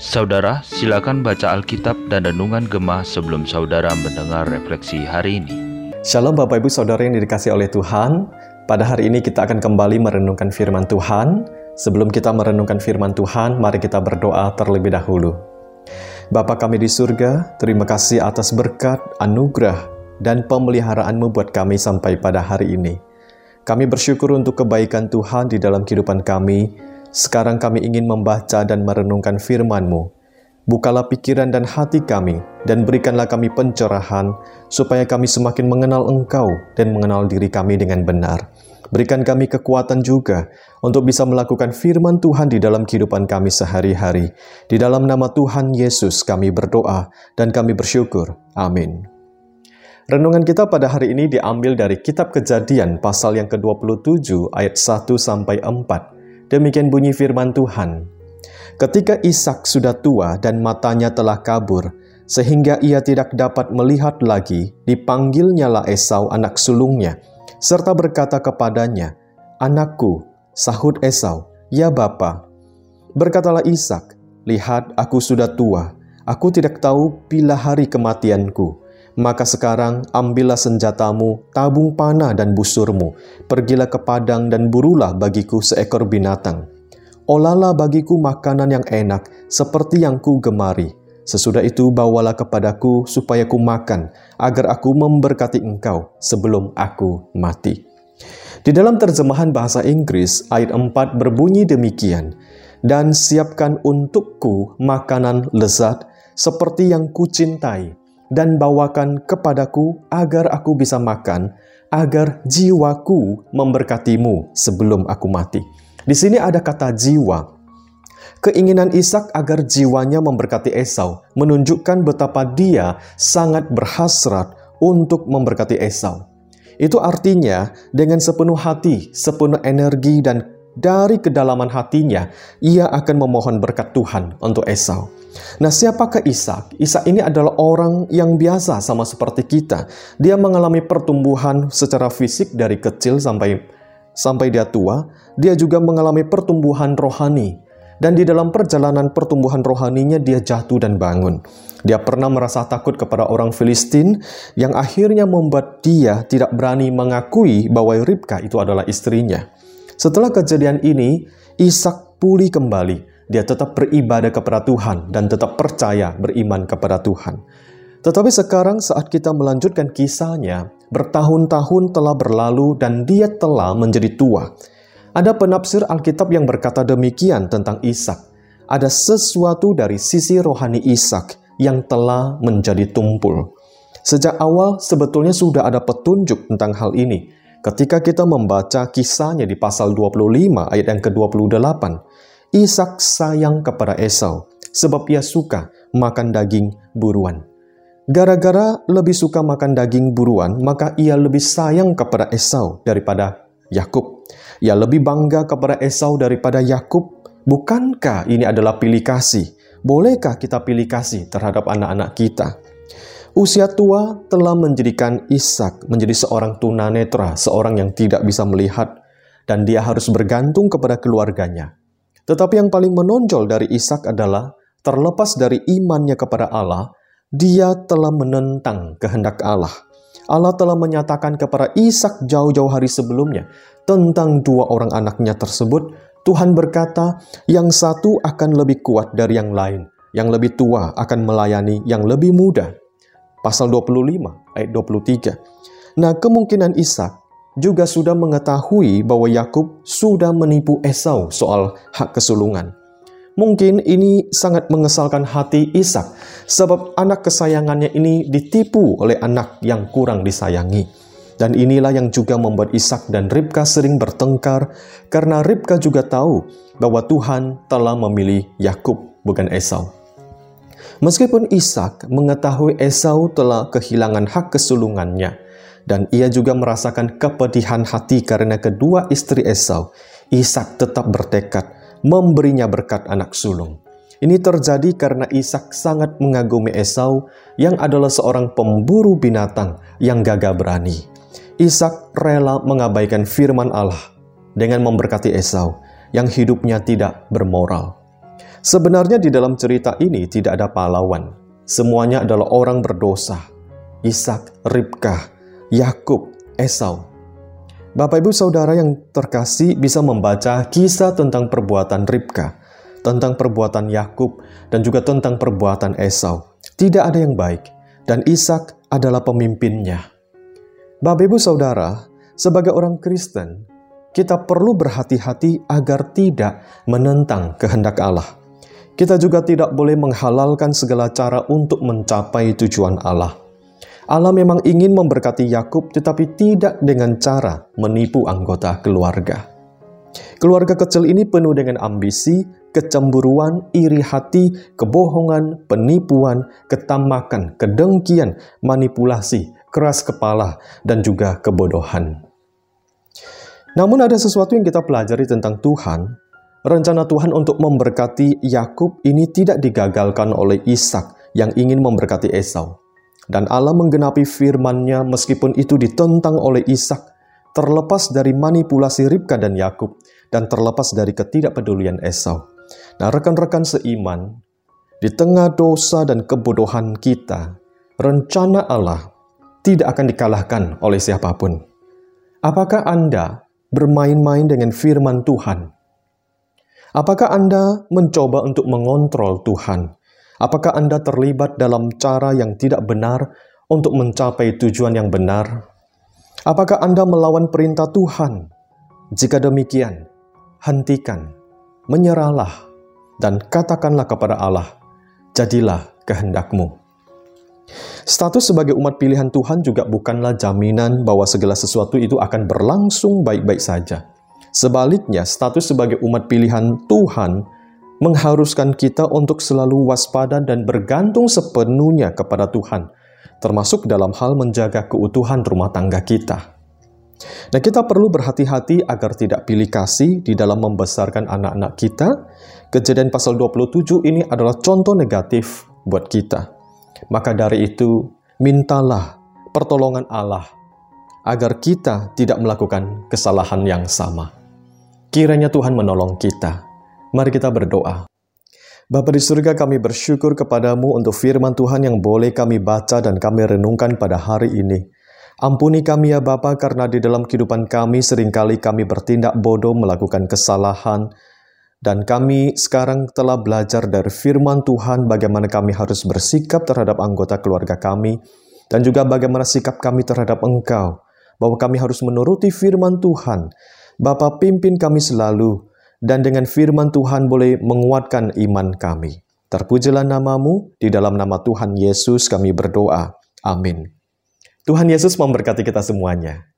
Saudara, silakan baca Alkitab dan Renungan Gemah sebelum saudara mendengar refleksi hari ini. Shalom Bapak Ibu Saudara yang dikasih oleh Tuhan. Pada hari ini kita akan kembali merenungkan firman Tuhan. Sebelum kita merenungkan firman Tuhan, mari kita berdoa terlebih dahulu. Bapa kami di surga, terima kasih atas berkat, anugerah, dan pemeliharaan-Mu buat kami sampai pada hari ini. Kami bersyukur untuk kebaikan Tuhan di dalam kehidupan kami, sekarang kami ingin membaca dan merenungkan firman-Mu. Bukalah pikiran dan hati kami, dan berikanlah kami pencerahan, supaya kami semakin mengenal Engkau dan mengenal diri kami dengan benar. Berikan kami kekuatan juga untuk bisa melakukan firman Tuhan di dalam kehidupan kami sehari-hari. Di dalam nama Tuhan Yesus kami berdoa dan kami bersyukur. Amin. Renungan kita pada hari ini diambil dari kitab Kejadian pasal yang ke-27 ayat 1 sampai 4 Demikian bunyi firman Tuhan. Ketika Ishak sudah tua dan matanya telah kabur, sehingga ia tidak dapat melihat lagi, dipanggilnyalah Esau anak sulungnya, serta berkata kepadanya, Anakku, sahut Esau, ya Bapa. Berkatalah Ishak, Lihat, aku sudah tua, aku tidak tahu bila hari kematianku. Maka sekarang ambillah senjatamu, tabung panah dan busurmu, pergilah ke padang dan burulah bagiku seekor binatang. Olalah bagiku makanan yang enak, seperti yang ku gemari. Sesudah itu bawalah kepadaku supaya ku makan, agar aku memberkati engkau sebelum aku mati. Di dalam terjemahan bahasa Inggris, ayat 4 berbunyi demikian, Dan siapkan untukku makanan lezat, seperti yang kucintai, dan bawakan kepadaku agar aku bisa makan, agar jiwaku memberkatimu sebelum aku mati. Di sini ada kata jiwa. Keinginan Ishak agar jiwanya memberkati Esau menunjukkan betapa dia sangat berhasrat untuk memberkati Esau. Itu artinya dengan sepenuh hati, sepenuh energi dan dari kedalaman hatinya, ia akan memohon berkat Tuhan untuk Esau. Nah, siapakah Ishak? Ishak ini adalah orang yang biasa sama seperti kita. Dia mengalami pertumbuhan secara fisik dari kecil sampai sampai dia tua. Dia juga mengalami pertumbuhan rohani. Dan di dalam perjalanan pertumbuhan rohaninya dia jatuh dan bangun. Dia pernah merasa takut kepada orang Filistin yang akhirnya membuat dia tidak berani mengakui bahwa Ribka itu adalah istrinya. Setelah kejadian ini, Ishak pulih kembali dia tetap beribadah kepada Tuhan dan tetap percaya beriman kepada Tuhan. Tetapi sekarang saat kita melanjutkan kisahnya, bertahun-tahun telah berlalu dan dia telah menjadi tua. Ada penafsir Alkitab yang berkata demikian tentang Ishak. Ada sesuatu dari sisi rohani Ishak yang telah menjadi tumpul. Sejak awal sebetulnya sudah ada petunjuk tentang hal ini. Ketika kita membaca kisahnya di pasal 25 ayat yang ke-28, Ishak sayang kepada Esau sebab ia suka makan daging buruan. Gara-gara lebih suka makan daging buruan, maka ia lebih sayang kepada Esau daripada Yakub. Ia lebih bangga kepada Esau daripada Yakub. Bukankah ini adalah pilih kasih? Bolehkah kita pilih kasih terhadap anak-anak kita? Usia tua telah menjadikan Ishak menjadi seorang tunanetra, seorang yang tidak bisa melihat, dan dia harus bergantung kepada keluarganya. Tetapi yang paling menonjol dari Ishak adalah terlepas dari imannya kepada Allah, dia telah menentang kehendak Allah. Allah telah menyatakan kepada Ishak jauh-jauh hari sebelumnya tentang dua orang anaknya tersebut. Tuhan berkata, yang satu akan lebih kuat dari yang lain, yang lebih tua akan melayani yang lebih muda. Pasal 25 ayat 23. Nah, kemungkinan Ishak juga sudah mengetahui bahwa Yakub sudah menipu Esau soal hak kesulungan. Mungkin ini sangat mengesalkan hati Ishak sebab anak kesayangannya ini ditipu oleh anak yang kurang disayangi. Dan inilah yang juga membuat Ishak dan Ribka sering bertengkar karena Ribka juga tahu bahwa Tuhan telah memilih Yakub bukan Esau. Meskipun Ishak mengetahui Esau telah kehilangan hak kesulungannya, dan ia juga merasakan kepedihan hati karena kedua istri Esau. Ishak tetap bertekad memberinya berkat anak sulung. Ini terjadi karena Ishak sangat mengagumi Esau yang adalah seorang pemburu binatang yang gagah berani. Ishak rela mengabaikan firman Allah dengan memberkati Esau yang hidupnya tidak bermoral. Sebenarnya di dalam cerita ini tidak ada pahlawan. Semuanya adalah orang berdosa. Ishak, Ribkah, Yakub, Esau. Bapak Ibu Saudara yang terkasih bisa membaca kisah tentang perbuatan Ribkah, tentang perbuatan Yakub, dan juga tentang perbuatan Esau. Tidak ada yang baik, dan Ishak adalah pemimpinnya. Bapak Ibu Saudara, sebagai orang Kristen, kita perlu berhati-hati agar tidak menentang kehendak Allah. Kita juga tidak boleh menghalalkan segala cara untuk mencapai tujuan Allah. Allah memang ingin memberkati Yakub, tetapi tidak dengan cara menipu anggota keluarga. Keluarga kecil ini penuh dengan ambisi, kecemburuan, iri hati, kebohongan, penipuan, ketamakan, kedengkian, manipulasi, keras kepala, dan juga kebodohan. Namun ada sesuatu yang kita pelajari tentang Tuhan Rencana Tuhan untuk memberkati Yakub ini tidak digagalkan oleh Ishak yang ingin memberkati Esau. Dan Allah menggenapi firman-Nya meskipun itu ditentang oleh Ishak, terlepas dari manipulasi Ribka dan Yakub, dan terlepas dari ketidakpedulian Esau. Nah, rekan-rekan seiman, di tengah dosa dan kebodohan kita, rencana Allah tidak akan dikalahkan oleh siapa pun. Apakah Anda bermain-main dengan firman Tuhan? Apakah Anda mencoba untuk mengontrol Tuhan? Apakah Anda terlibat dalam cara yang tidak benar untuk mencapai tujuan yang benar? Apakah Anda melawan perintah Tuhan? Jika demikian, hentikan, menyerahlah, dan katakanlah kepada Allah, "Jadilah kehendakmu." Status sebagai umat pilihan Tuhan juga bukanlah jaminan bahwa segala sesuatu itu akan berlangsung baik-baik saja. Sebaliknya, status sebagai umat pilihan Tuhan mengharuskan kita untuk selalu waspada dan bergantung sepenuhnya kepada Tuhan, termasuk dalam hal menjaga keutuhan rumah tangga kita. Nah, kita perlu berhati-hati agar tidak pilih kasih di dalam membesarkan anak-anak kita. Kejadian pasal 27 ini adalah contoh negatif buat kita. Maka dari itu, mintalah pertolongan Allah agar kita tidak melakukan kesalahan yang sama. Kiranya Tuhan menolong kita. Mari kita berdoa. Bapa di surga kami bersyukur kepadamu untuk firman Tuhan yang boleh kami baca dan kami renungkan pada hari ini. Ampuni kami ya Bapa karena di dalam kehidupan kami sering kali kami bertindak bodoh melakukan kesalahan dan kami sekarang telah belajar dari firman Tuhan bagaimana kami harus bersikap terhadap anggota keluarga kami dan juga bagaimana sikap kami terhadap Engkau bahwa kami harus menuruti firman Tuhan Bapa pimpin kami selalu, dan dengan firman Tuhan boleh menguatkan iman kami. Terpujilah namamu, di dalam nama Tuhan Yesus kami berdoa. Amin. Tuhan Yesus memberkati kita semuanya.